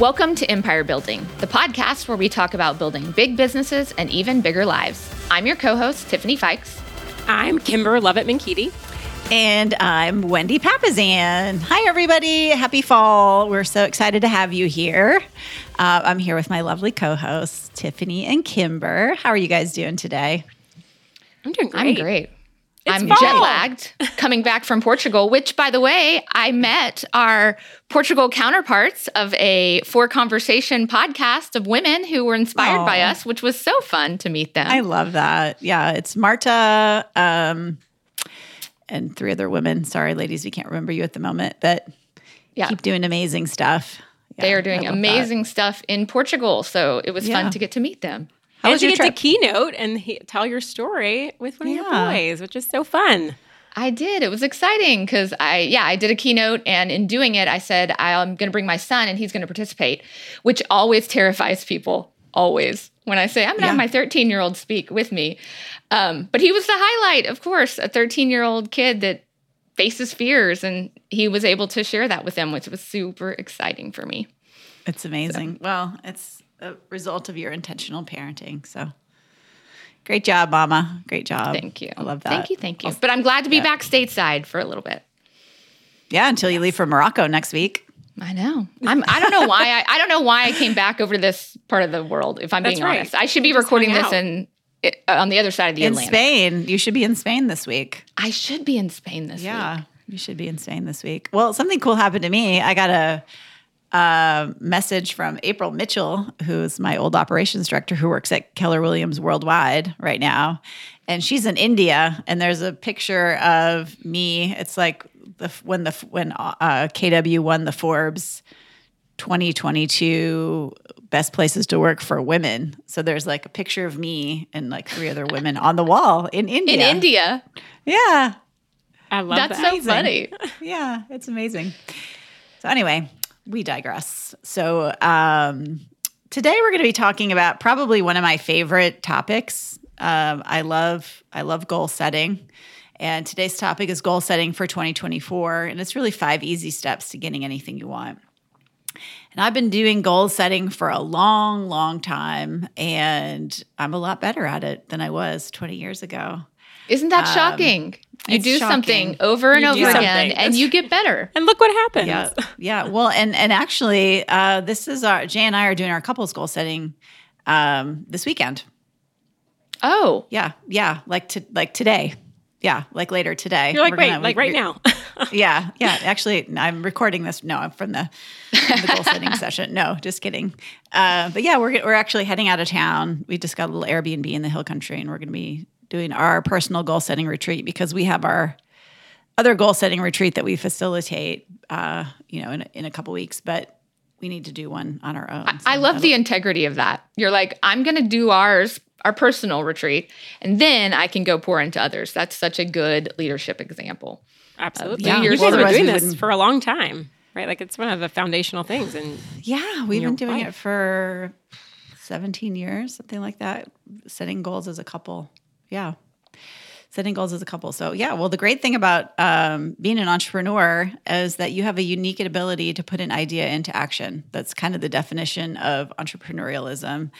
Welcome to Empire Building, the podcast where we talk about building big businesses and even bigger lives. I'm your co host, Tiffany Fykes. I'm Kymber Lovett Menkiti. And I'm Wendy Papasan. Hi, everybody. Happy fall. We're so excited to have you here. Uh, I'm here with my lovely co hosts, Tiffany and Kymber. How are you guys doing today? I'm doing great. I'm great. It's I'm fall. jet lagged coming back from Portugal, which, by the way, I met our Portugal counterparts of a For Conversation podcast of women who were inspired by us, which was so fun to meet them. I love that. Yeah, it's Marta um, and three other women. Sorry, ladies, we can't remember you at the moment, but yeah. keep doing amazing stuff. They are doing love that. amazing stuff in Portugal. So it was Yeah. fun to get to meet them. How and was to your get trip? to keynote and he- tell your story with one of your boys, which is so fun. I did. It was exciting because I, yeah, I did a keynote, and in doing it, I said I'm going to bring my son, and he's going to participate, which always terrifies people. Always when I say I'm going to have my 13 year old speak with me, um, but he was the highlight, of course, a 13 year old kid that faces fears, and he was able to share that with them, which was super exciting for me. It's amazing. Well, it's a result of your intentional parenting. So great job, Mama. Great job. Thank you. I love that. Thank you. Thank you. Oh. But I'm glad to be back stateside for a little bit. Yeah, until you leave for Morocco next week. I know. I'm. I don't know why. I, I don't know why I came back over to this part of the world. If I'm That's being right. honest, I should be Just recording this in it, uh, on the other side of the in Atlantic. Spain. You should be in Spain this week. I should be in Spain this Yeah, week. Yeah, you should be in Spain this week. Well, something cool happened to me. I got a, a message from April Mitchell, who's my old operations director who works at Keller Williams Worldwide right now. And she's in India, and there's a picture of me. It's like the when the when uh, KW won the Forbes 2022 best places to work for women. So there's like a picture of me and like three other women on the wall in India. In India, Yeah. I love that. that's that. so funny. Yeah, it's amazing. So anyway, we digress. So um, today we're going to be talking about probably one of my favorite topics. Um, I love I love goal setting, and today's topic is goal setting for 2024, and it's really five easy steps to getting anything you want. And I've been doing goal setting for a long, long time, and I'm a lot better at it than I was 20 years ago. Isn't that shocking? You do shocking. something over and You over again, something. and you get better. And look what happens. Yeah, yeah. Well, and and actually, uh, this is our Jay and I are doing our couples goal setting um, this weekend. Oh, Yeah, yeah. Like to like today. Yeah, like later today. You're like, We're wait, gonna- like we- right now. Yeah, yeah. Actually, I'm recording this. No, I'm from the, from the goal setting session. No, just kidding. Uh, but yeah, we're we're actually heading out of town. We just got a little Airbnb in the Hill Country, and we're going to be doing our personal goal setting retreat because we have our other goal setting retreat that we facilitate. Uh, you know, in a, in a couple weeks, but we need to do one on our own. I love the integrity of that. You're like, I'm going to do ours, our personal retreat, and then I can go pour into others. That's such a good leadership example. Absolutely. yeah. You guys have been doing this for a long time, right? Like it's one of the foundational things. And Yeah, we've been doing life. it for 17 years, something like that, setting goals as a couple. Yeah. Setting goals as a couple. So, yeah, well, the great thing about um, being an entrepreneur is that you have a unique ability to put an idea into action. That's kind of the definition of entrepreneurialism.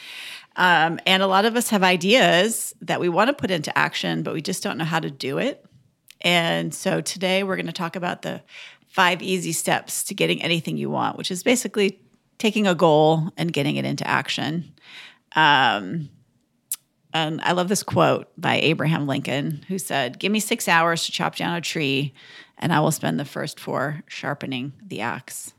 Um, and a lot of us have ideas that we want to put into action, but we just don't know how to do it. And so today we're going to talk about the five easy steps to getting anything you want, which is basically taking a goal and getting it into action. Um, and I love this quote by Abraham Lincoln, who said, Give me six hours to chop down a tree, and I will spend the first four sharpening the axe.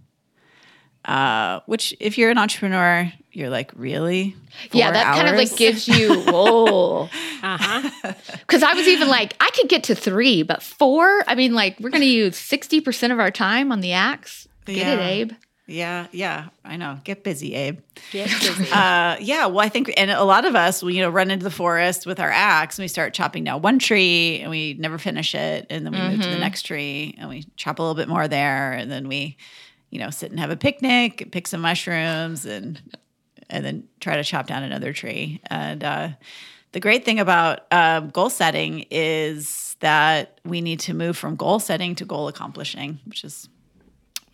Uh, which, if you're an entrepreneur, you're like, really? yeah, Four that kind of like gives you, whoa. uh-huh. Because I was even like, I could get to three, but four? I mean, like, we're going to use 60% of our time on the axe. Get it, Abe. Yeah, yeah, I know. Get busy, Abe. Get busy. Uh, yeah, well, I think, and a lot of us, we you know run into the forest with our axe and we start chopping down one tree and we never finish it, and then we move to the next tree and we chop a little bit more there, and then we, you know, sit and have a picnic, pick some mushrooms, and and then try to chop down another tree. And uh, the great thing about um, goal setting is that we need to move from goal setting to goal accomplishing, which is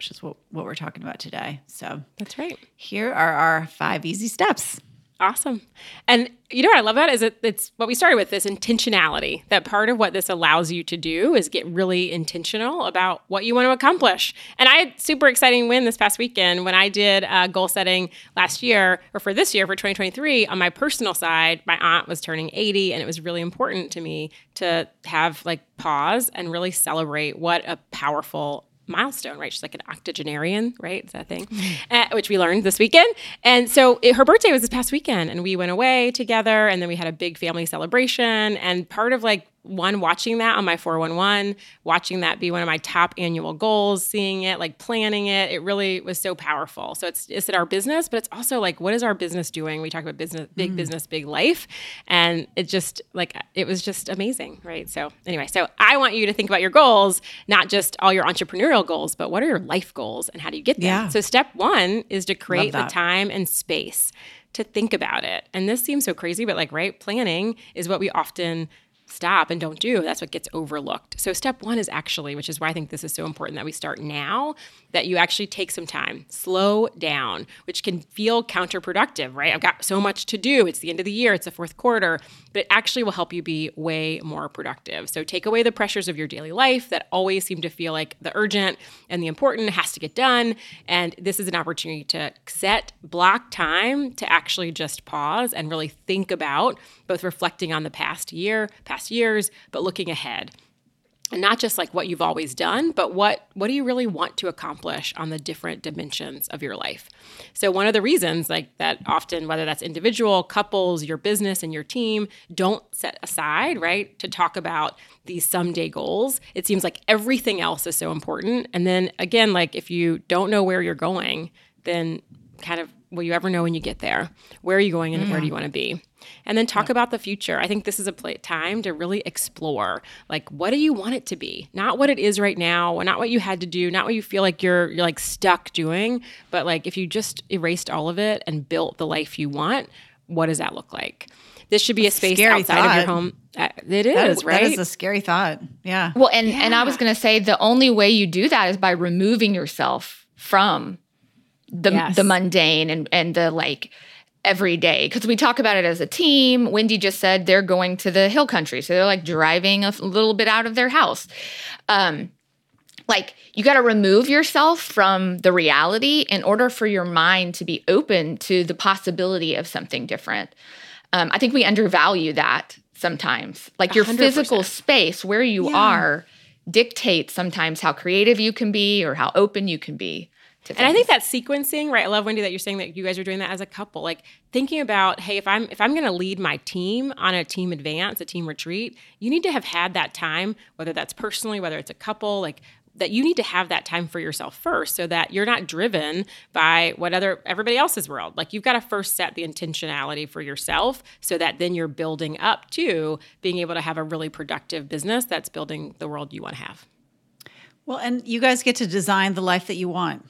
which is what, what we're talking about today. So That's right. here are our five easy steps. Awesome. And you know what I love about it is it's what we started with this intentionality. That part of what this allows you to do is get really intentional about what you want to accomplish. And I had super exciting win this past weekend when I did uh, goal setting last year or for this year for 2023 on my personal side. My aunt was turning 80 and it was really important to me to have like pause and really celebrate what a powerful milestone, right? She's like an octogenarian, right? Is that thing, uh, which we learned this weekend. And so it, her birthday was this past weekend, and we went away together, and then we had a big family celebration. And part of like one watching that on my 411 watching that be one of my top annual goals seeing it like planning it. It really was so powerful. So it's it's in our business but it's also like what is our business doing? We talk about business big mm. business big life. And it just like it was just amazing right? So anyway so i want you to think about your goals not just all your entrepreneurial goals but what are your life goals and how do you get them? Yeah. so step one is to create the time and space to think about it. And this seems so crazy but like right planning is what we often stop and don't do, that's what gets overlooked. So, step one is actually, which is why I think this is so important that we start now, that you actually take some time, slow down, which can feel counterproductive, right? I've got so much to do. It's the end of the year, it's the fourth quarter, but it actually will help you be way more productive. So, take away the pressures of your daily life that always seem to feel like the urgent and the important has to get done. And this is an opportunity to set block time to actually just pause and really think about both reflecting on the past year, past years, but looking ahead and not just like what you've always done but what what do you really want to accomplish on the different dimensions of your life? So one of the reasons like that often whether that's individual couples your business and your team don't set aside right to talk about these someday goals. It seems like everything else is so important. And then again like if you don't know where you're going then kind of will you ever know when you get there. Where are you going and mm-hmm. where do you want to be and then talk yeah. about the future i think this is a play, time to really explore like what do you want it to be not what it is right now not what you had to do not what you feel like you're you're like stuck doing but like if you just erased all of it and built the life you want what does that look like this should be a space outside thought. of your home. Uh, it is, that is, right? That is a scary thought. Yeah. Well, and yeah. and I was going to say the only way you do that is by removing yourself from the yes. the mundane and and the like every day because we talk about it as a team. Wendy just said they're going to the hill country, so they're like driving a little bit out of their house. Um, like you got to remove yourself from the reality in order for your mind to be open to the possibility of something different. Um, I think we undervalue that sometimes. Like your 100%. physical space where you yeah. are dictates sometimes how creative you can be or how open you can be and I think that sequencing, right? I love Wendy that you're saying that you guys are doing that as a couple. Like thinking about, hey, if I'm if I'm going to lead my team on a team advance, a team retreat, you need to have had that time, whether that's personally, whether it's a couple, like that you need to have that time for yourself first so that you're not driven by what other everybody else's world like you've got to first set the intentionality for yourself so that then you're building up to being able to have a really productive business that's building the world you want to have well and you guys get to design the life that you want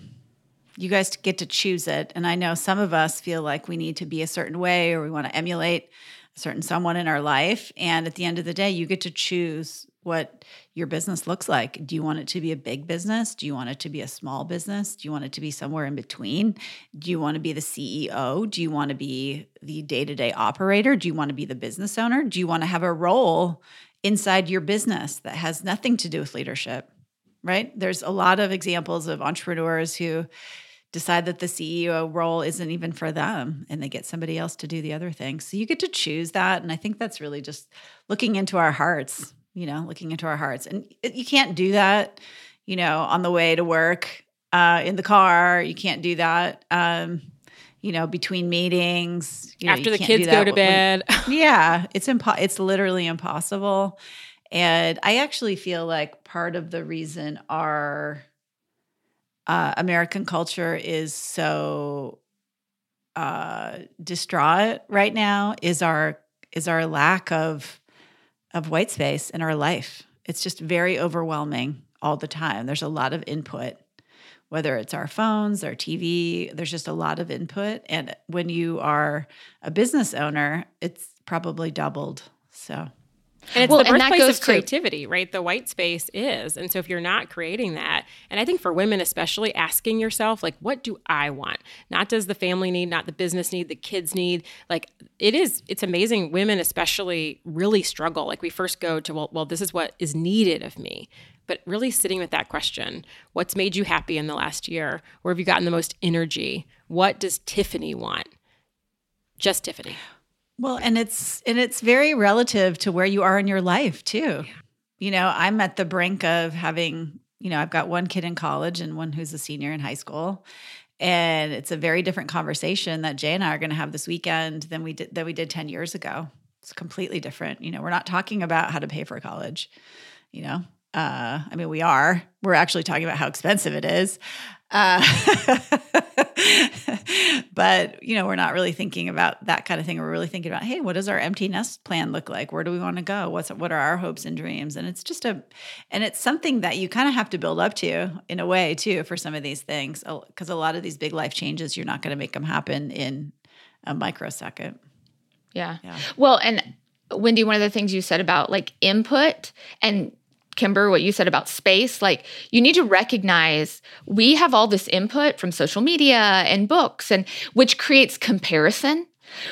you guys get to choose it. And I know some of us feel like we need to be a certain way or we want to emulate a certain someone in our life. And at the end of the day, you get to choose what your business looks like. Do you want it to be a big business? Do you want it to be a small business? Do you want it to be somewhere in between? Do you want to be the CEO? Do you want to be the day to day operator? Do you want to be the business owner? Do you want to have a role inside your business that has nothing to do with leadership? Right? There's a lot of examples of entrepreneurs who decide that the CEO role isn't even for them and they get somebody else to do the other things. So you get to choose that. And I think that's really just looking into our hearts, you know, looking into our hearts. And you can't do that, you know, on the way to work, uh, in the car. You can't do that. Um, you know, between meetings, you know, after the kids go to bed. Yeah, it's impo- It's literally impossible. And I actually feel like part of the reason our uh, American culture is so uh, distraught right now is our is our lack of of white space in our life. It's just very overwhelming all the time. There's a lot of input, whether it's our phones, our TV. There's just a lot of input, and when you are a business owner, it's probably doubled. So. And it's well, the birthplace of creativity, to- right? The white space is. And so if you're not creating that, and I think for women especially, asking yourself, like, what do I want? Not does the family need, not the business need, the kids need. Like it is, it's amazing. Women especially really struggle. Like we first go to, well, well, this is what is needed of me. But really sitting with that question, what's made you happy in the last year? Where have you gotten the most energy? What does Tiffany want? Just Tiffany. Well, and it's and it's very relative to where you are in your life too. Yeah. You know, I'm at the brink of having, you know, I've got one kid in college and one who's a senior in high school. And it's a very different conversation that Jay and I are going to have this weekend than we did that we did 10 years ago. It's completely different. You know, we're not talking about how to pay for college, you know. Uh, I mean, we are. We're actually talking about how expensive it is. Uh, but you know, we're not really thinking about that kind of thing. We're really thinking about, hey, what does our empty nest plan look like? Where do we want to go? What's what are our hopes and dreams? And it's just a, and it's something that you kind of have to build up to in a way too for some of these things, because a lot of these big life changes, you're not going to make them happen in a microsecond. Yeah. yeah. Well, and Wendy, one of the things you said about like input and Kymber, what you said about space, like you need to recognize we have all this input from social media and books, and which creates comparison,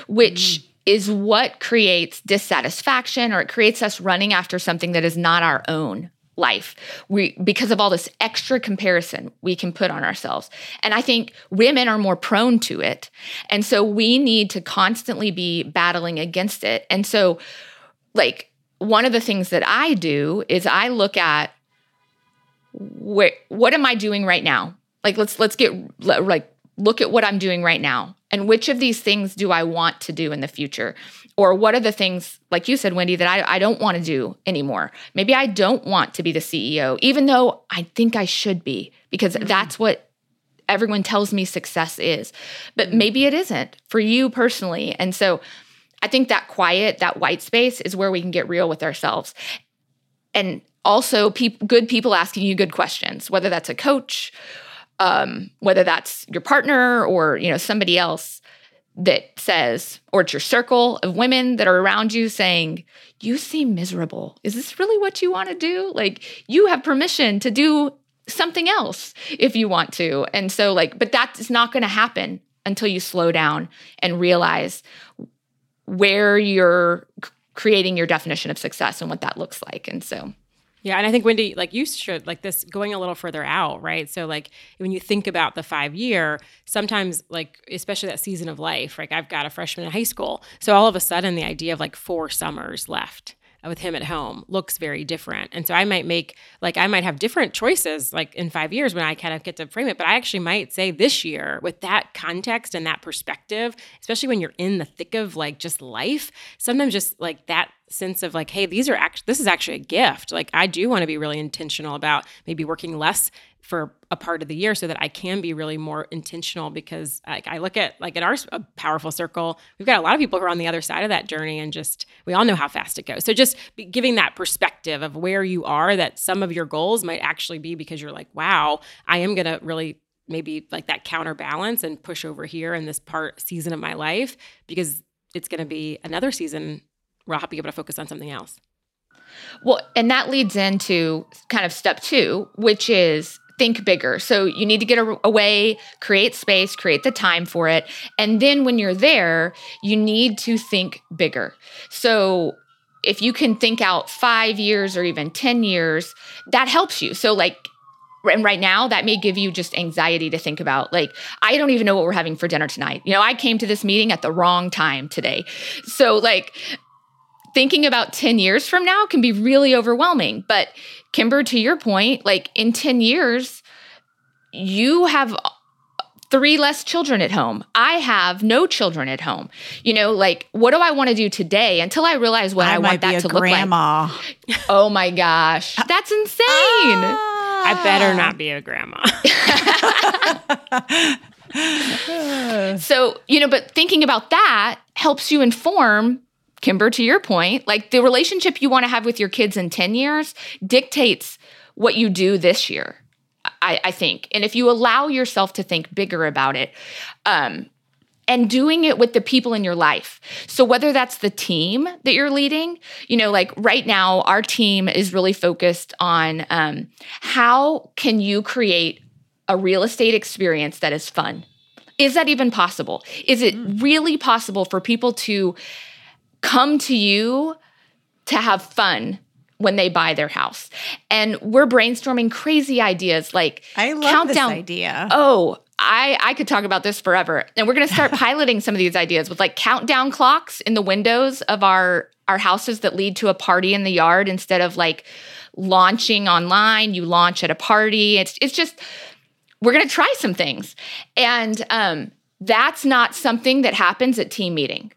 which mm. is what creates dissatisfaction or it creates us running after something that is not our own life. We because of all this extra comparison we can put on ourselves. And i think women are more prone to it. And so we need to constantly be battling against it. And so like one of the things that I do is I look at where what am I doing right now? Like let's let's get like look at what I'm doing right now and which of these things do I want to do in the future? Or what are the things, like you said, Wendy, that I, I don't want to do anymore? Maybe I don't want to be the CEO, even though I think I should be, because mm-hmm. that's what everyone tells me success is. But maybe it isn't for you personally. And so I think that quiet, that white space is where we can get real with ourselves. And also good people asking you good questions, whether that's a coach, um, whether that's your partner or, you know, somebody else that says, or it's your circle of women that are around you saying, you seem miserable. Is this really what you want to do? Like you have permission to do something else if you want to. And so like, but that's not going to happen until you slow down and realize where you're creating your definition of success and what that looks like. And so yeah, and I think Wendy, like you should like this going a little further out, right? So like when you think about the five year, sometimes like especially that season of life, like I've got a freshman in high school, so all of a sudden the idea of like four summers left with him at home looks very different. And so I might make like I might have different choices like in 5 years when I kind of get to frame it, but I actually might say this year with that context and that perspective, especially when you're in the thick of like just life, sometimes just like that sense of like hey these are actually this is actually a gift like i do want to be really intentional about maybe working less for a part of the year so that I can be really more intentional because like I look at like in our powerful circle we've got a lot of people who are on the other side of that journey and just we all know how fast it goes so just giving that perspective of where you are that some of your goals might actually be because you're like wow I am going to really maybe like that counterbalance and push over here in this part season of my life because it's going to be another season where I'll be able to focus on something else. Well, and that leads into kind of step two, which is think bigger. So you need to get away, create space, create the time for it. And then when you're there, you need to think bigger. So if you can think out five years or even 10 years, that helps you. So, like, and right now that may give you just anxiety to think about like i don't even know what we're having for dinner tonight you know i came to this meeting at the wrong time today so like thinking about 10 years from now can be really overwhelming. But Kymber, to your point, like in 10 years, you have three less children at home. I have no children at home. You know, like what do I want to do today until I realize what I, I want that to grandma. look like? Oh my gosh. That's insane. Ah. I better not be a grandma. so, you know, but thinking about that helps you inform Kymber, to your point, like the relationship you want to have with your kids in 10 years dictates what you do this year, I, I think. And if you allow yourself to think bigger about it, um, and doing it with the people in your life. So whether that's the team that you're leading, you know, like right now, our team is really focused on um, how can you create a real estate experience that is fun. Is that even possible? Is it mm. really possible for people to come to you to have fun when they buy their house. And we're brainstorming crazy ideas like I love countdown. this idea. Oh, I, I could talk about this forever. And we're going to start piloting some of these ideas with like countdown clocks in the windows of our our houses that lead to a party in the yard instead of like launching online, you launch at a party. It's it's just we're going to try some things. And um that's not something that happens at team meeting.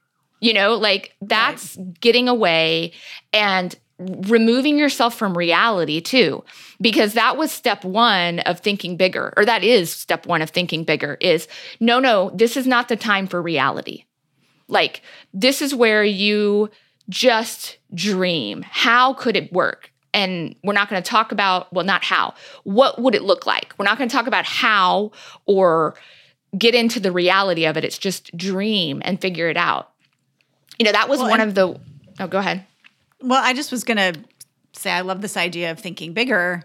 You know, like that's right. getting away and removing yourself from reality too because that was step 1 of thinking bigger or that is step 1 of thinking bigger is no no this is not the time for reality. Like this is where you just dream. How could it work? And we're not going to talk about well not how. What would it look like? We're not going to talk about how or get into the reality of it. It's just dream and figure it out you know that was well, one of the oh go ahead well, I just was going to say I love this idea of thinking bigger.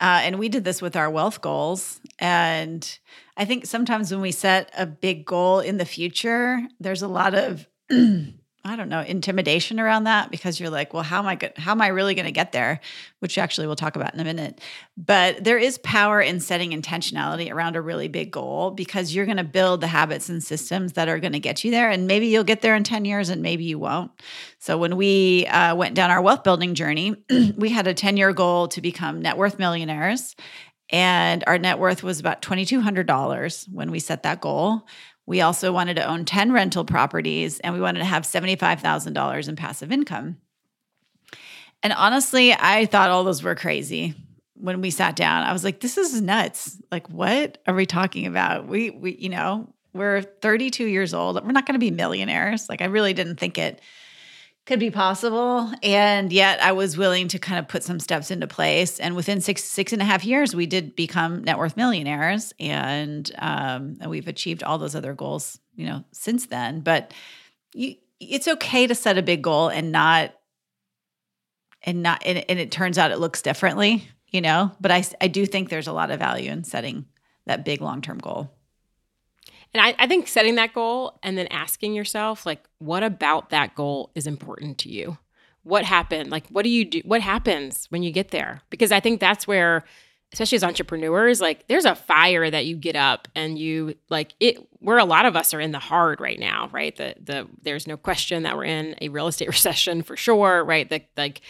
Uh, and we did this with our wealth goals. And I think sometimes when we set a big goal in the future, there's a lot of I don't know, intimidation around that because you're like, well, how am I good? How am I really going to get there? Which actually we'll talk about in a minute. But there is power in setting intentionality around a really big goal because you're going to build the habits and systems that are going to get you there. And maybe you'll get there in 10 years and maybe you won't. So when we uh, went down our wealth building journey, we had a 10 year goal to become net worth millionaires. And our net worth was about $2,200 when we set that goal. We also wanted to own 10 rental properties and we wanted to have $75,000 in passive income. And honestly, I thought all those were crazy when we sat down. I was like, this is nuts. Like, what are we talking about? We, we, you know, we're 32 years old. We're not going to be millionaires. Like, I really didn't think it could be possible. And yet I was willing to kind of put some steps into place. And within six, six and a half years, we did become net worth millionaires. And, um, and we've achieved all those other goals, you know, since then. But you, it's okay to set a big goal and not, and not, and, and it turns out it looks differently, you know, but I, I do think there's a lot of value in setting that big long-term goal. And I, I think setting that goal and then asking yourself, like, what about that goal is important to you? What happened? Like, what do you do? What happens when you get there? Because I think that's where, especially as entrepreneurs, like, there's a fire that you get up and you like it. Where a lot of us are in the hard right now, right? The the there's no question that we're in a real estate recession for sure, right? The like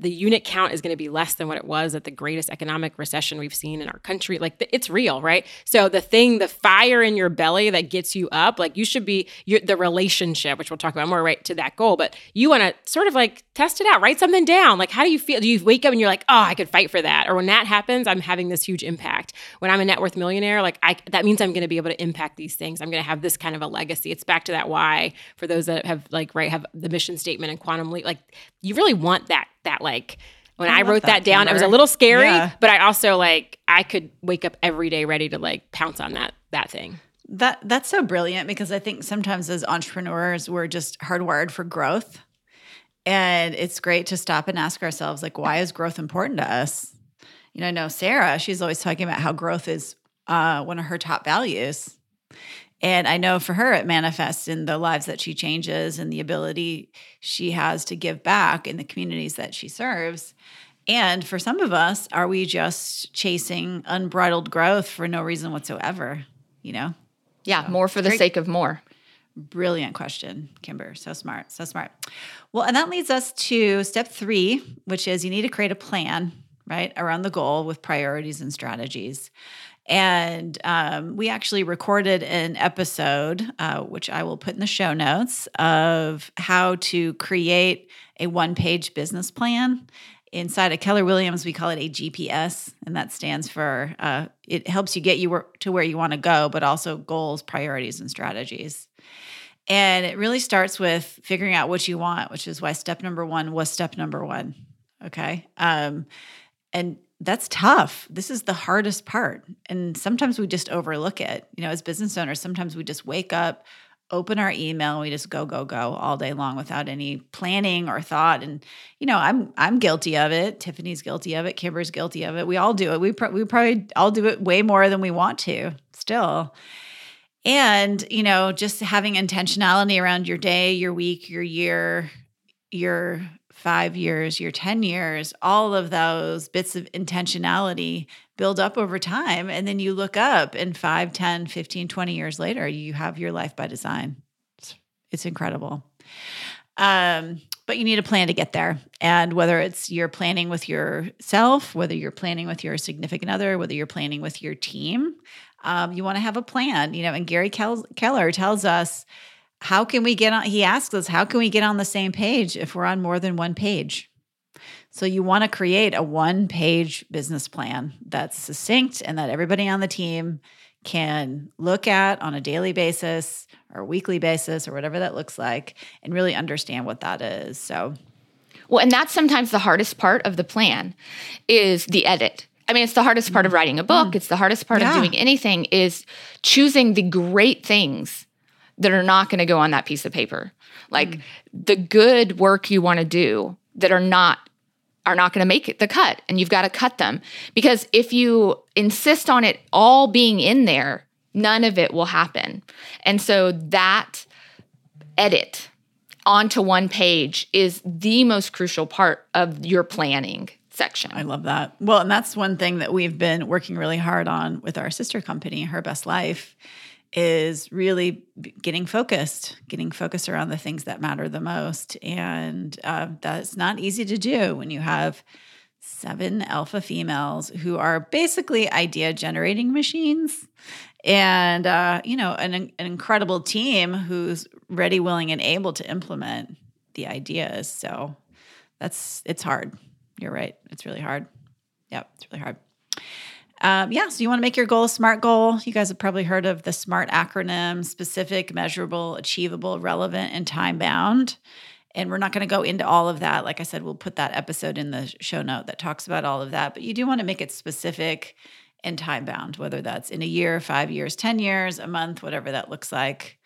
the unit count is going to be less than what it was at the greatest economic recession we've seen in our country. Like it's real, right? So the thing, the fire in your belly that gets you up, like you should be your, the relationship, which we'll talk about more, right to that goal. But you want to sort of like test it out, write something down. Like how do you feel? Do you wake up and you're like, oh, I could fight for that? Or when that happens, I'm having this huge impact. When I'm a net worth millionaire, like I, that means I'm going to be able to impact these things. I'm going to have this kind of a legacy. It's back to that why for those that have like right have the mission statement and quantum leap. Like you really want that that like when I, I wrote that, that down, it was a little scary, yeah. but I also like I could wake up every day ready to like pounce on that that thing. That that's so brilliant because I think sometimes as entrepreneurs we're just hardwired for growth. And it's great to stop and ask ourselves like why is growth important to us? You know, I know Sarah, she's always talking about how growth is uh, one of her top values. And I know for her, it manifests in the lives that she changes and the ability she has to give back in the communities that she serves. And for some of us, are we just chasing unbridled growth for no reason whatsoever? You know? Yeah, so, more for the great, sake of more. Brilliant question, Kymber. So smart, so smart. Well, and that leads us to step three, which is you need to create a plan, right, around the goal with priorities and strategies. And um, we actually recorded an episode, uh, which I will put in the show notes, of how to create a one page business plan. Inside of Keller Williams, we call it a GPS, and that stands for uh, it helps you get you to where you want to go, but also goals, priorities, and strategies. And it really starts with figuring out what you want, which is why step number one was step number one. Okay. Um, and that's tough. This is the hardest part. And sometimes we just overlook it. You know, as business owners, sometimes we just wake up, open our email, and we just go, go, go all day long without any planning or thought. And, you know, I'm I'm guilty of it. Tiffany's guilty of it. Kymber's guilty of it. We all do it. We, we probably all do it way more than we want to still. And, you know, just having intentionality around your day, your week, your year, your five years, your 10 years, all of those bits of intentionality build up over time. And then you look up and 5, 10, 15, 20 years later, you have your life by design. It's, it's incredible. Um, but you need a plan to get there. And whether it's you're planning with yourself, whether you're planning with your significant other, whether you're planning with your team, um, you want to have a plan. You know, and Gary Keller tells us how can we get on he asks us how can we get on the same page if we're on more than one page so you want to create a one page business plan that's succinct and that everybody on the team can look at on a daily basis or weekly basis or whatever that looks like and really understand what that is so well and that's sometimes the hardest part of the plan is the edit I mean, it's the hardest part of writing a book. Mm. It's the hardest part yeah. of doing anything is choosing the great things that are not going to go on that piece of paper. Like mm. the good work you want to do that are not are not going to make it the cut and you've got to cut them because if you insist on it all being in there, none of it will happen. And so that edit onto one page is the most crucial part of your planning section. I love that. Well, and that's one thing that we've been working really hard on with our sister company, Her Best Life, is really getting focused, getting focused around the things that matter the most. And uh, that's not easy to do when you have seven alpha females who are basically idea generating machines. And uh, you know an, an incredible team who's ready willing and able to implement the ideas. So that's it's hard. You're right. It's really hard. Yep it's really hard um, yeah, so you want to make your goal a SMART goal. You guys have probably heard of the SMART acronym specific, measurable, achievable, relevant, and time bound. And we're not going to go into all of that. Like I said, we'll put that episode in the show note that talks about all of that. But you do want to make it specific and time bound, whether that's in a year, five years, 10 years, a month, whatever that looks like.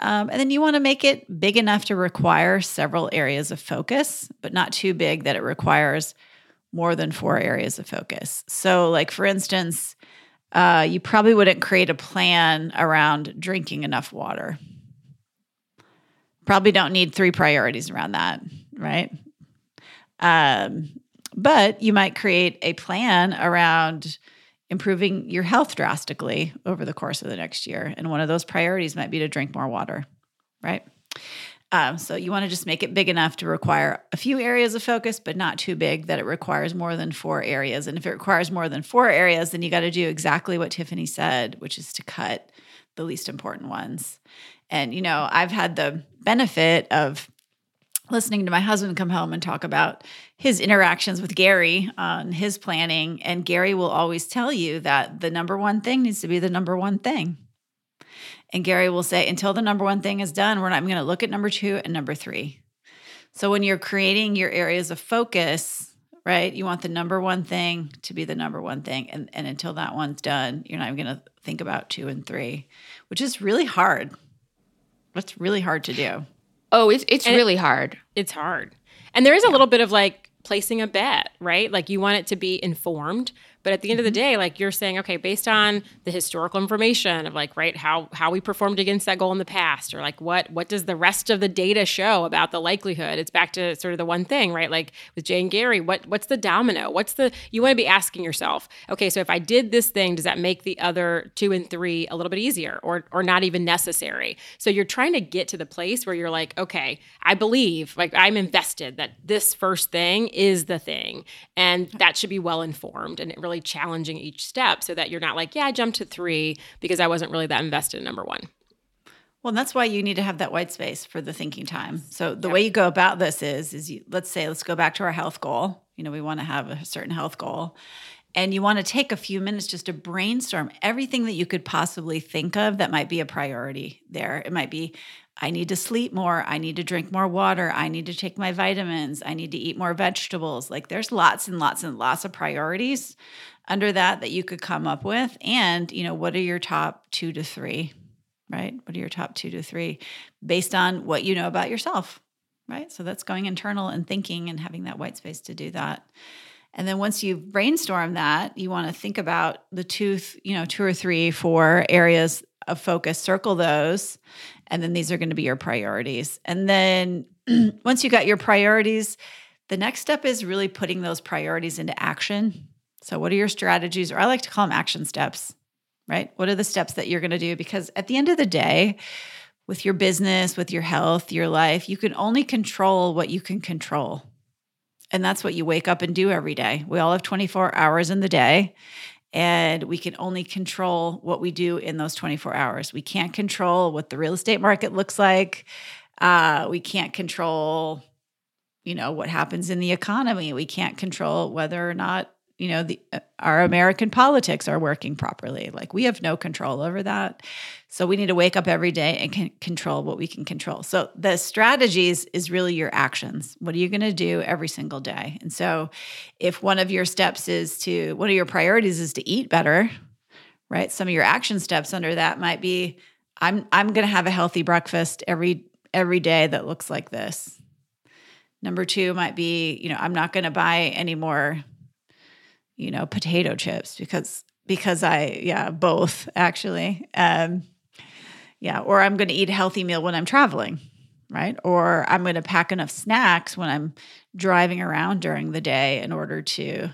Um, and then you want to make it big enough to require several areas of focus, but not too big that it requires more than four areas of focus. So, like for instance, uh, you probably wouldn't create a plan around drinking enough water. Probably don't need three priorities around that, right? Um, but you might create a plan around improving your health drastically over the course of the next year. And one of those priorities might be to drink more water, right? Um, so you want to just make it big enough to require a few areas of focus, but not too big that it requires more than four areas. And if it requires more than four areas, then you got to do exactly what Tiffany said, which is to cut the least important ones. And, you know, I've had the benefit of listening to my husband come home and talk about his interactions with Gary on his planning. And Gary will always tell you that the number one thing needs to be the number one thing. And Gary will say, until the number one thing is done, we're not going to look at number two and number three. So when you're creating your areas of focus, right, you want the number one thing to be the number one thing. And, and until that one's done, you're not even going to think about two and three, which is really hard. That's really hard to do. Oh, it's, it's really hard. It's hard. And there is a little bit of like placing a bet, right? Like you want it to be informed, but at the end of the mm-hmm. day, like you're saying, okay, based on the historical information of like, right, how how we performed against that goal in the past, or like what what does the rest of the data show about the likelihood? It's back to sort of the one thing, right? Like with Jane Gary, what what's the domino? What's the you want to be asking yourself, okay, so if I did this thing, does that make the other two and three a little bit easier or or not even necessary? So you're trying to get to the place where you're like, okay, I believe, like I'm invested that this first thing is the thing, and that should be well informed, and it really really challenging each step so that you're not like, yeah, I jumped to three because I wasn't really that invested in number one. Well, that's why you need to have that white space for the thinking time. So the yep. way you go about this is, is you, let's say, let's go back to our health goal. You know, we want to have a certain health goal, and you want to take a few minutes just to brainstorm everything that you could possibly think of that might be a priority there. It might be I need to sleep more. I need to drink more water. I need to take my vitamins. I need to eat more vegetables. Like there's lots and lots and lots of priorities under that that you could come up with. And, you know, what are your top two to three, right? What are your top two to three based on what you know about yourself, right? So that's going internal and thinking and having that white space to do that. And then once you brainstorm that, you want to think about the two, you know, two or three, four areas of focus, circle those. And then these are going to be your priorities. And then once you got your priorities, the next step is really putting those priorities into action. So, what are your strategies? Or I like to call them action steps, right? What are the steps that you're going to do? Because at the end of the day, with your business, with your health, your life, you can only control what you can control. And that's what you wake up and do every day. We all have 24 hours in the day, and we can only control what we do in those 24 hours. We can't control what the real estate market looks like. Uh, we can't control, you know, what happens in the economy. We can't control whether or not you know the uh, our american politics are working properly. Like we have no control over that. So we need to wake up every day and can control what we can control. So the strategies is really your actions. What are you going to do every single day? And so if one of your steps is to one of your priorities is to eat better right? Some of your action steps under that might be i'm i'm going to have a healthy breakfast every every day that looks like this. Number 2 might be you know i'm not going to buy any more you know, potato chips because because I yeah, both actually. Um yeah, or I'm going to eat a healthy meal when I'm traveling, right? Or I'm going to pack enough snacks when I'm driving around during the day in order to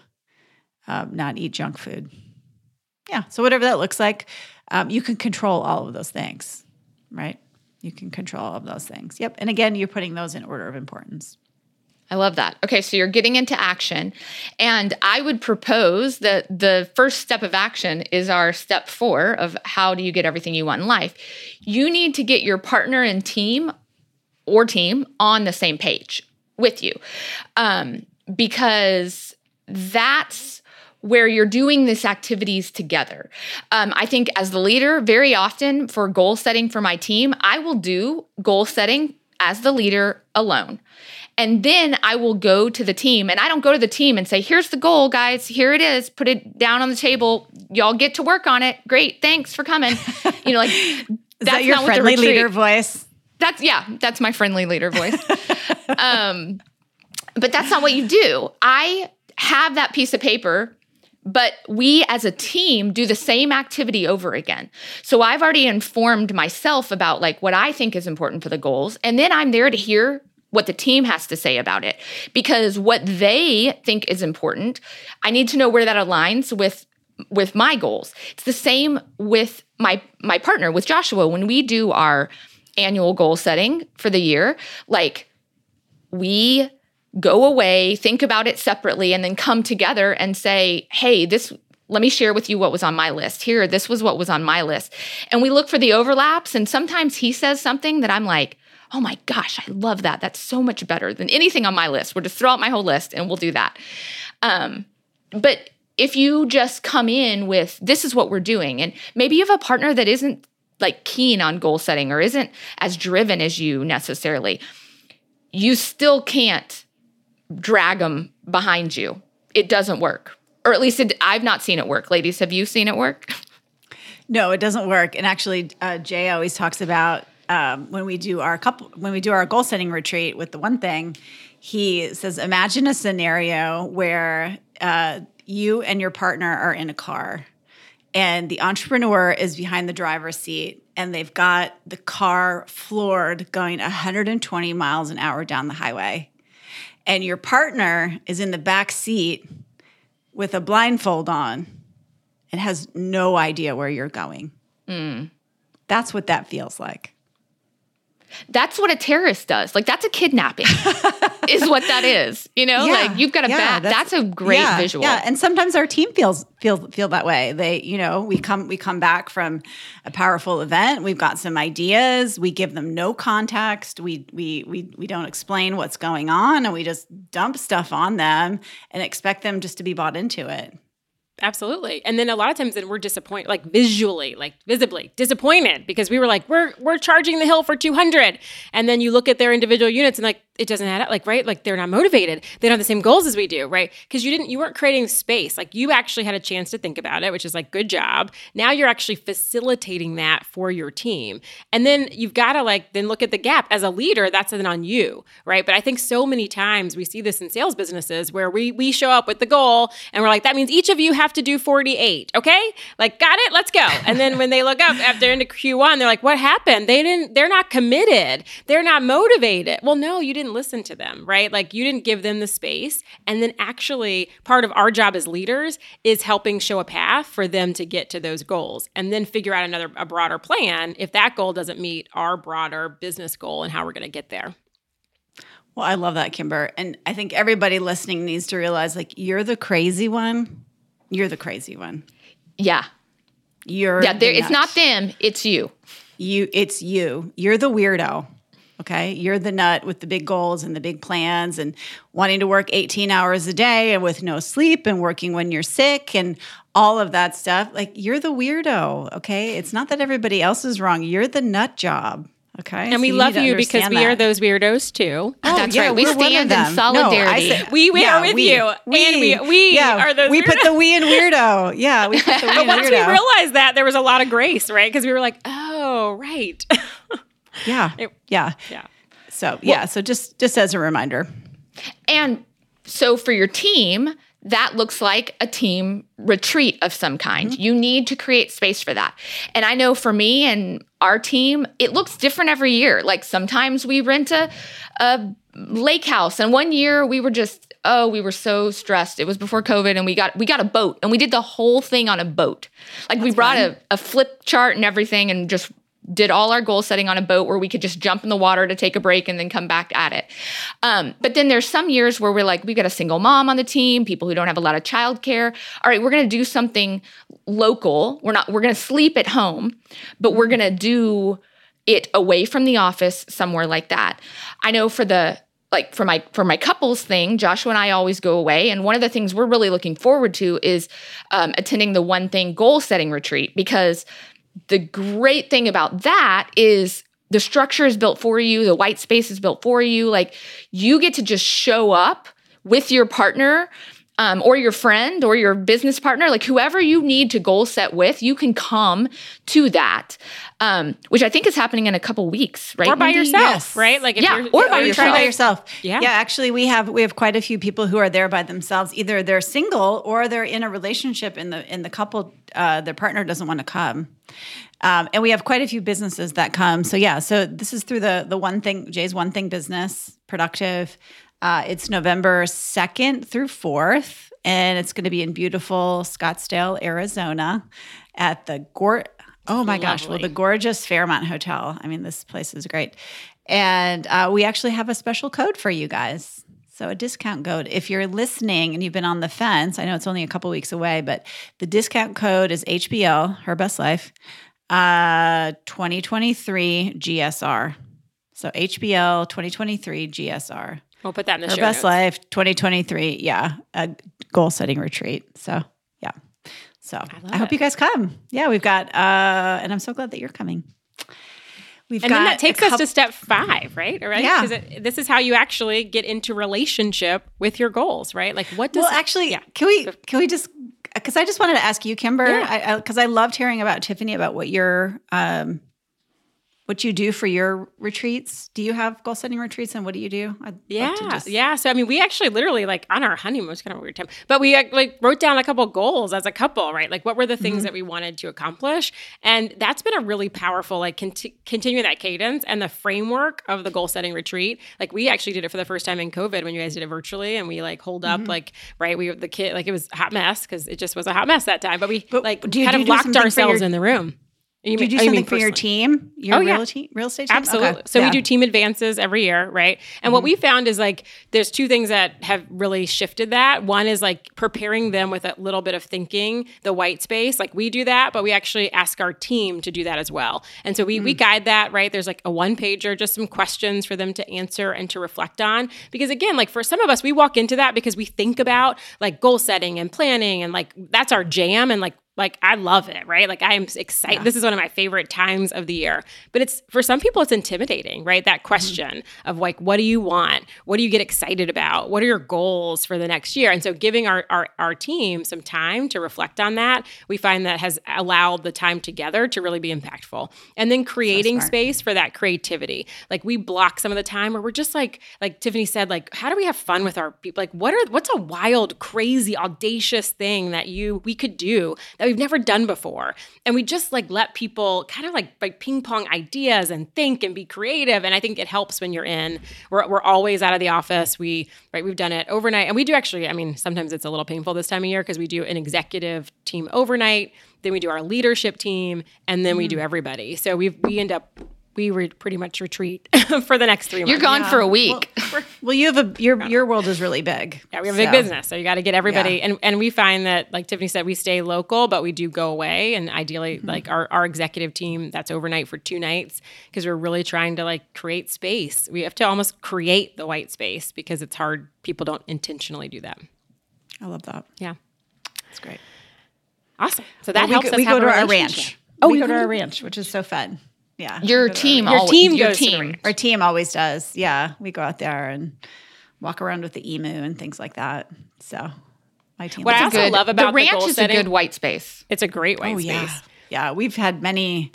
um, not eat junk food. Yeah, so whatever that looks like, um, you can control all of those things, right? You can control all of those things. Yep. And again, you're putting those in order of importance. I love that. Okay, so you're getting into action. And I would propose that the first step of action is our step four of how do you get everything you want in life. You need to get your partner and team or team on the same page with you um, because that's where you're doing these activities together. Um, I think as the leader, very often for goal setting for my team, I will do goal setting as the leader alone. And then I will go to the team and I don't go to the team and say, here's the goal, guys. Here it is. Put it down on the table. Y'all get to work on it. Great. Thanks for coming. You know, like that's that your friendly leader voice? That's yeah, that's my friendly leader voice. um, but that's not what you do. I have that piece of paper but we as a team do the same activity over again. So I've already informed myself about like what I think is important for the goals and then I'm there to hear what the team has to say about it. Because what they think is important i need to know where that aligns with with my goals. It's the same with my my partner with joshua. When we do our annual goal setting for the year like we go away think about it separately and then come together and say hey this let me share with you what was on my list. Here this was what was on my list. And we look for the overlaps and sometimes he says something that i'm like oh my gosh, I love that. That's so much better than anything on my list. We'll just throw out my whole list and we'll do that. Um, but if you just come in with this is what we're doing, and maybe you have a partner that isn't like keen on goal setting or isn't as driven as you necessarily, you still can't drag them behind you. It doesn't work. Or at least it, I've not seen it work. Ladies, have you seen it work? No, it doesn't work. And actually, uh, Jay always talks about um, when we do our couple when we do our goal setting retreat with the one thing, he says, imagine a scenario where uh, you and your partner are in a car, and the entrepreneur is behind the driver's seat, and they've got the car floored going 120 miles an hour down the highway, and your partner is in the back seat with a blindfold on and has no idea where you're going. Mm. That's what that feels like. That's what a terrorist does. Like that's a kidnapping, is what that is. You know, yeah, like you've got a yeah, bat. That's, that's, a great yeah, visual. Yeah, and sometimes our team feels feel feel that way. They, you know, we come we come back from a powerful event. We've got some ideas. We give them no context. We we we we don't explain what's going on, and we just dump stuff on them and expect them just to be bought into it. Absolutely. And then a lot of times then we're disappointed, like visually, like visibly disappointed because we were like, we're we're charging the hill for 200. And then you look at their individual units and like it doesn't add up, like, right? Like they're not motivated. They don't have the same goals as we do, right? Because you didn't, you weren't creating space. Like you actually had a chance to think about it, which is like, good job. Now you're actually facilitating that for your team. And then you've got to like, then look at the gap as a leader. That's then on you, right? But I think so many times we see this in sales businesses where we, we show up with the goal and we're like, that means each of you have to do 48. Okay. Like, got it? Let's go. And then when they look up after into Q1, they're like, what happened? They didn't, they're not committed. They're not motivated. Well, no, you didn't didn't listen to them, right? Like you didn't give them the space. And then actually, part of our job as leaders is helping show a path for them to get to those goals and then figure out another, a broader plan if that goal doesn't meet our broader business goal and how we're going to get there. Well, I love that, Kymber. And I think everybody listening needs to realize like, you're the crazy one. You're the crazy one. Yeah. You're yeah, there, it's not them, it's you. You it's you. You're the weirdo. Okay. You're the nut with the big goals and the big plans and wanting to work 18 hours a day and with no sleep and working when you're sick and all of that stuff. Like you're the weirdo. Okay. It's not that everybody else is wrong. You're the nut job. Okay. And so we love you because we are those weirdos too. Oh, That's yeah, right. We stand in solidarity. No, say, we, we yeah, are with we, you. We, and we, we yeah, are those We weirdos. put the we in weirdo. Yeah. We put the we in Once weirdo. we realized that, there was a lot of grace, right? Because we were like, oh, right. Yeah. It, yeah. Yeah. So, yeah, so just just as a reminder. And so for your team, that looks like a team retreat of some kind. Mm-hmm. You need to create space for that. And I know for me and our team, it looks different every year. Like sometimes we rent a, a lake house and one year we were just oh we were so stressed it was before covid and we got we got a boat and we did the whole thing on a boat like That's we brought a, a flip chart and everything and just did all our goal setting on a boat where we could just jump in the water to take a break and then come back at it. Um, but then there's some years where we're like, we've got a single mom on the team, people who don't have a lot of childcare. All right, we're going to do something local. We're not, we're going to sleep at home, but we're going to do it away from the office somewhere like that. I know for the like for my for my couples thing joshua and i always go away and one of the things we're really looking forward to is um, attending the one thing goal setting retreat because the great thing about that is the structure is built for you, the white space is built for you. Like you get to just show up with your partner um, or your friend or your business partner, like whoever you need to goal set with, you can come to that, um, which I think is happening in a couple weeks, right? Or by Mindy? yourself, yes. right? Like yeah, or by yourself. by yourself. Yeah, yeah. Actually, we have we have quite a few people who are there by themselves. Either they're single or they're in a relationship, and the in the couple, uh, their partner doesn't want to come. Um, and we have quite a few businesses that come. So yeah, so this is through the the one thing Jay's one thing business productive. Uh, it's November 2nd through 4th, and it's going to be in beautiful Scottsdale, Arizona at the Gort. Oh my Lovely. gosh, well, the gorgeous Fairmont Hotel. I mean, this place is great. And uh, we actually have a special code for you guys. So, a discount code. If you're listening and you've been on the fence, I know it's only a couple weeks away, but the discount code is HBL, Her Best Life, uh, 2023 GSR. So, HBL 2023 GSR. We'll put that in the Her show best notes. life 2023. Yeah, a goal setting retreat. So yeah. So I, I hope you guys come. Yeah, we've got uh and I'm so glad that you're coming. We've and then that takes us to step five, right? Right? Yeah. Because this is how you actually get into relationship with your goals, right? Like what does Well, actually, yeah. can we can we just because I just wanted to ask you, Kymber, because yeah. I, I, I loved hearing about Tiffany about what your um what you do for your retreats. Do you have goal setting retreats and what do you do? I'd yeah. Just... Yeah. So, I mean, we actually literally like on our honeymoon, was kind of a weird time, but we uh, like wrote down a couple goals as a couple, right? Like what were the things mm-hmm. that we wanted to accomplish? And that's been a really powerful, like conti- continue that cadence and the framework of the goal setting retreat. Like we actually did it for the first time in COVID when you guys did it virtually and we like hold up, mm-hmm. like, right. We, were the kid, like it was a hot mess because it just was a hot mess that time, but we but like kind of locked ourselves your- in the room You, do you do oh, something you for your team? Your oh, real, yeah. real estate team? Absolutely. Okay. So yeah. we do team advances every year, right? And mm-hmm. what we found is like there's two things that have really shifted that. One is like preparing them with a little bit of thinking, the white space. Like we do that, but we actually ask our team to do that as well. And so we mm-hmm. we guide that, right? There's like a one pager, just some questions for them to answer and to reflect on. Because again, like for some of us, we walk into that because we think about like goal setting and planning and like that's our jam and like like I love it, right? Like I am excited. Yeah. This is one of my favorite times of the year. But it's for some people it's intimidating, right? That mm-hmm. question mm-hmm. of like what do you want? What do you get excited about? What are your goals for the next year? And so giving our our, our team some time to reflect on that, we find that has allowed the time together to really be impactful. And then creating so space for that creativity. Like we block some of the time where we're just like like Tiffany said like how do we have fun with our people? Like what are what's a wild, crazy, audacious thing that you we could do that we've never done before. And we just like let people kind of like like ping pong ideas and think and be creative. And I think it helps when you're in. We're, we're always out of the office. We right we've done it overnight, and we do actually. I mean, sometimes it's a little painful this time of year because we do an executive team overnight, then we do our leadership team, and then mm. we do everybody. So we we end up we would pretty much retreat for the next three months. You're gone yeah. for a week. Well, well, you have a your your world is really big. Yeah, we have a big business, so you got to get everybody. Yeah. And and we find that, like Tiffany said, we stay local, but we do go away. And ideally, mm-hmm. like our our executive team, that's overnight for two nights because we're really trying to like create space. We have to almost create the white space because it's hard. People don't intentionally do that. I love that. Yeah, that's great. Awesome. So that well, helps we, us. We go to our ranch. Oh, we, we go to our ranch, which is so fun. Yeah. Your team, your team, your team. Our team always does. Yeah. We go out there and walk around with the emu and things like that. So my team. What I also good, love about the ranch the is setting, a good white space. It's a great white oh, space. Yeah. yeah. We've had many,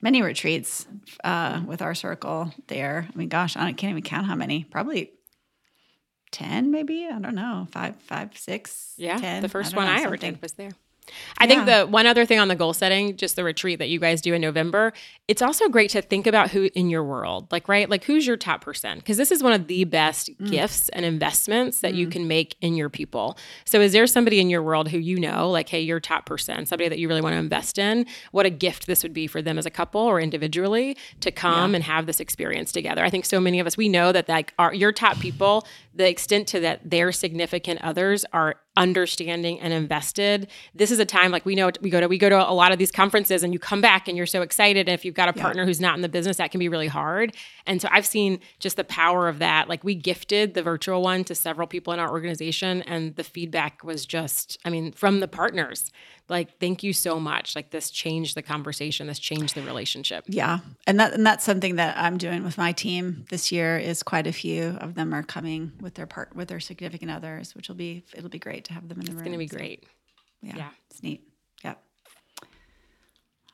many retreats uh, with our circle there. I mean, gosh, I can't even count how many. Probably 10 maybe i don't know five five six yeah 10, the first I one know, i ever did was there I yeah. think the one other thing on the goal setting, just the retreat that you guys do in November, it's also great to think about who in your world, like, right? Like, who's your top percent? Because this is one of the best mm. gifts and investments that mm. you can make in your people. So, is there somebody in your world who you know, like, hey, your top percent, somebody that you really want to invest in? What a gift this would be for them as a couple or individually to come yeah. and have this experience together. I think so many of us, we know that, like, our, your top people, the extent to that their significant others are understanding and invested. This is a time like we know we go to we go to a lot of these conferences and you come back and you're so excited. And if you've got a partner who's not in the business that can be really hard. And so i've seen just the power of that. Like we gifted the virtual one to several people in our organization and the feedback was just i mean from the partners like thank you so much like this changed the conversation this changed the relationship yeah and that and that's something that i'm doing with my team this year is quite a few of them are coming with their part with their significant others which will be it'll be great to have them in the it's room it's going to be so, great yeah, yeah it's neat yep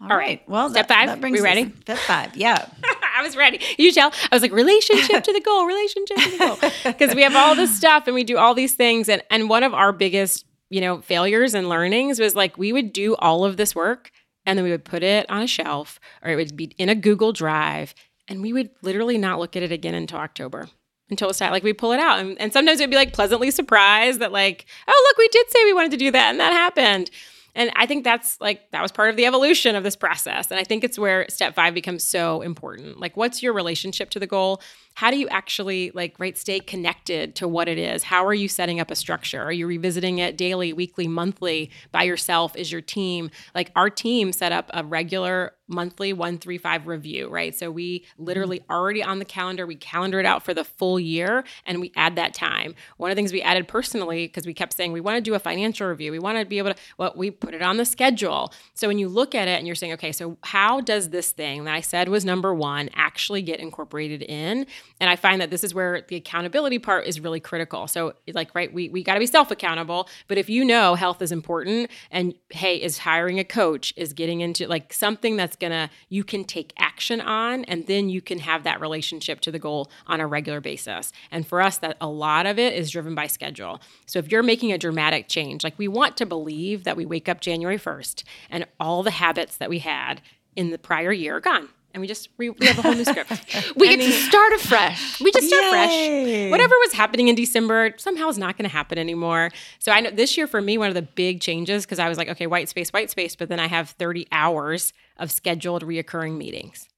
all, All right. right. Well, step that, five. That brings we ready? Step five. Yeah. I was ready. You tell. I was like relationship to the goal, relationship to the goal, because we have all this stuff and we do all these things, and and one of our biggest you know, failures and learnings was like we would do all of this work and then we would put it on a shelf or it would be in a Google Drive and we would literally not look at it again until October. Until it's time, like we pull it out. And, and sometimes it'd be like pleasantly surprised that, like, oh, look, we did say we wanted to do that and that happened. And I think that's like, that was part of the evolution of this process. And I think it's where step five becomes so important. Like, what's your relationship to the goal? How do you actually like right stay connected to what it is? How are you setting up a structure? Are you revisiting it daily weekly monthly by yourself? Is your team like our team set up a regular monthly 135 review right? So we literally mm-hmm. already on the calendar we calendar it out for the full year and we add that time. One of the things we added personally because we kept saying we want to do a financial review. We want to be able to well we put it on the schedule. So when you look at it and you're saying okay so how does this thing that i said was number one actually get incorporated in and I find that this is where the accountability part is really critical. So, like, right, we, we got to be self accountable. But if you know health is important and hey, is hiring a coach, is getting into like something that's gonna, you can take action on, and then you can have that relationship to the goal on a regular basis. And for us, that a lot of it is driven by schedule. So, if you're making a dramatic change, like we want to believe that we wake up January 1st and all the habits that we had in the prior year are gone and we just we, we have a whole new script. we get to start afresh. We just start Yay. fresh. Whatever was happening in December somehow is not going to happen anymore. So I know this year for me one of the big changes because I was like, okay, white space, white space, but then I have 30 hours of scheduled reoccurring meetings.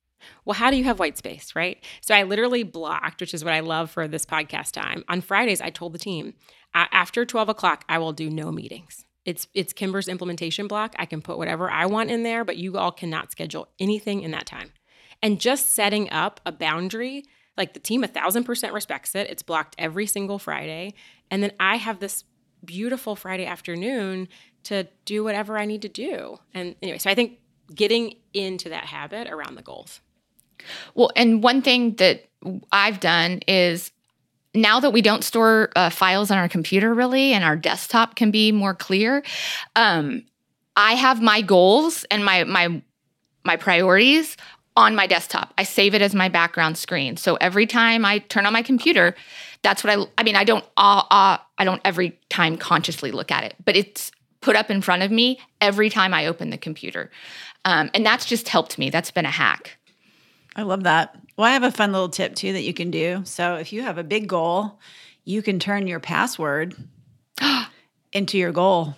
Well, how do you have white space, right? So I literally blocked, which is what I love for this podcast time. On Fridays, I told the team after 12 o'clock, I will do no meetings. It's it's Kymber's implementation block. I can put whatever I want in there, but you all cannot schedule anything in that time. And just setting up a boundary, like the team a thousand percent respects it. It's blocked every single Friday. And then I have this beautiful Friday afternoon to do whatever I need to do. And anyway, so I think getting into that habit around the goals. Well, and one thing that I've done is now that we don't store uh, files on our computer really and our desktop can be more clear um, i have my goals and my my my priorities on my desktop i save it as my background screen so every time i turn on my computer that's what i i mean i don't uh, uh, i don't every time consciously look at it but it's put up in front of me every time i open the computer um, and that's just helped me that's been a hack I love that. Well, I have a fun little tip too that you can do. So if you have a big goal, you can turn your password into your goal.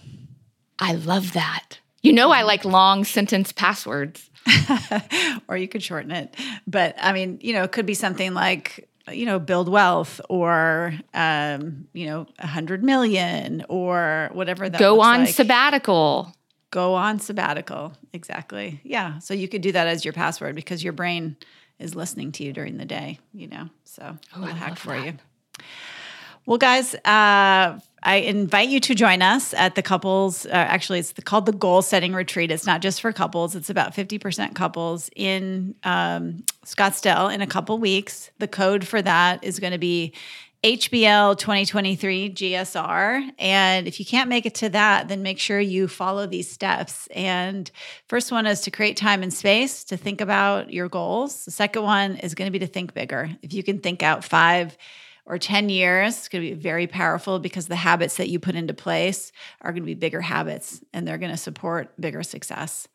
I love that. You know, I like long sentence passwords. or you could shorten it. But I mean, you know, it could be something like, you know, build wealth or, um, you know, a hundred million or whatever that Go on like. sabbatical go on sabbatical. Exactly. Yeah. So you could do that as your password because your brain is listening to you during the day, you know. So oh, a hack for that. you. Well, guys, uh, I invite you to join us at the couples. Uh, actually, it's called the goal setting retreat. It's not just for couples. It's about fifty percent couples in um, Scottsdale in a couple weeks. The code for that is going to be HBL 2023 GSR. And if you can't make it to that, then make sure you follow these steps. And first one is to create time and space to think about your goals. The second one is going to be to think bigger. If you can think out five or 10 years, it's going to be very powerful because the habits that you put into place are going to be bigger habits and they're going to support bigger success.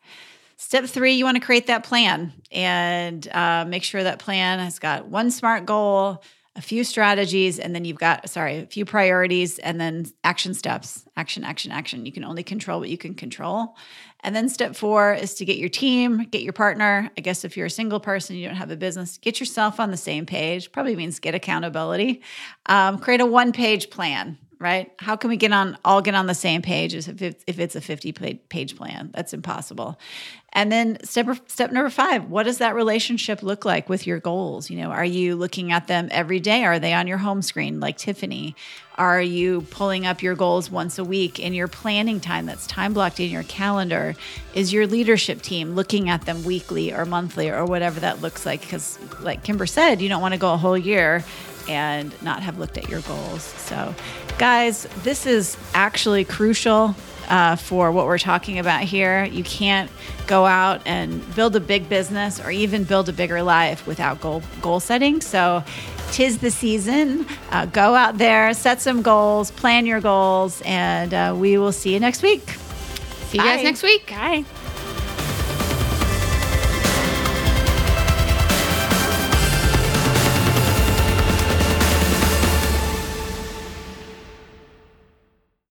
Step three, you want to create that plan and uh, make sure that plan has got one smart goal a few strategies and then you've got sorry a few priorities and then action steps action action action you can only control what you can control and then step four is to get your team get your partner i guess if you're a single person you don't have a business get yourself on the same page probably means get accountability um, create a one page plan right? How can we get on all get on the same page as if it's, if it's a 50 page plan? That's impossible. And then step step number 5, what does that relationship look like with your goals? You know, are you looking at them every day? Are they on your home screen like Tiffany? Are you pulling up your goals once a week in your planning time that's time blocked in your calendar? Is your leadership team looking at them weekly or monthly or whatever that looks like cuz like Kymber said, you don't want to go a whole year and not have looked at your goals. So, guys, this is actually crucial uh, for what we're talking about here. You can't go out and build a big business or even build a bigger life without goal goal setting. So, tis the season. Uh, go out there, set some goals, plan your goals, and uh, we will see you next week. See you guys next week. Bye.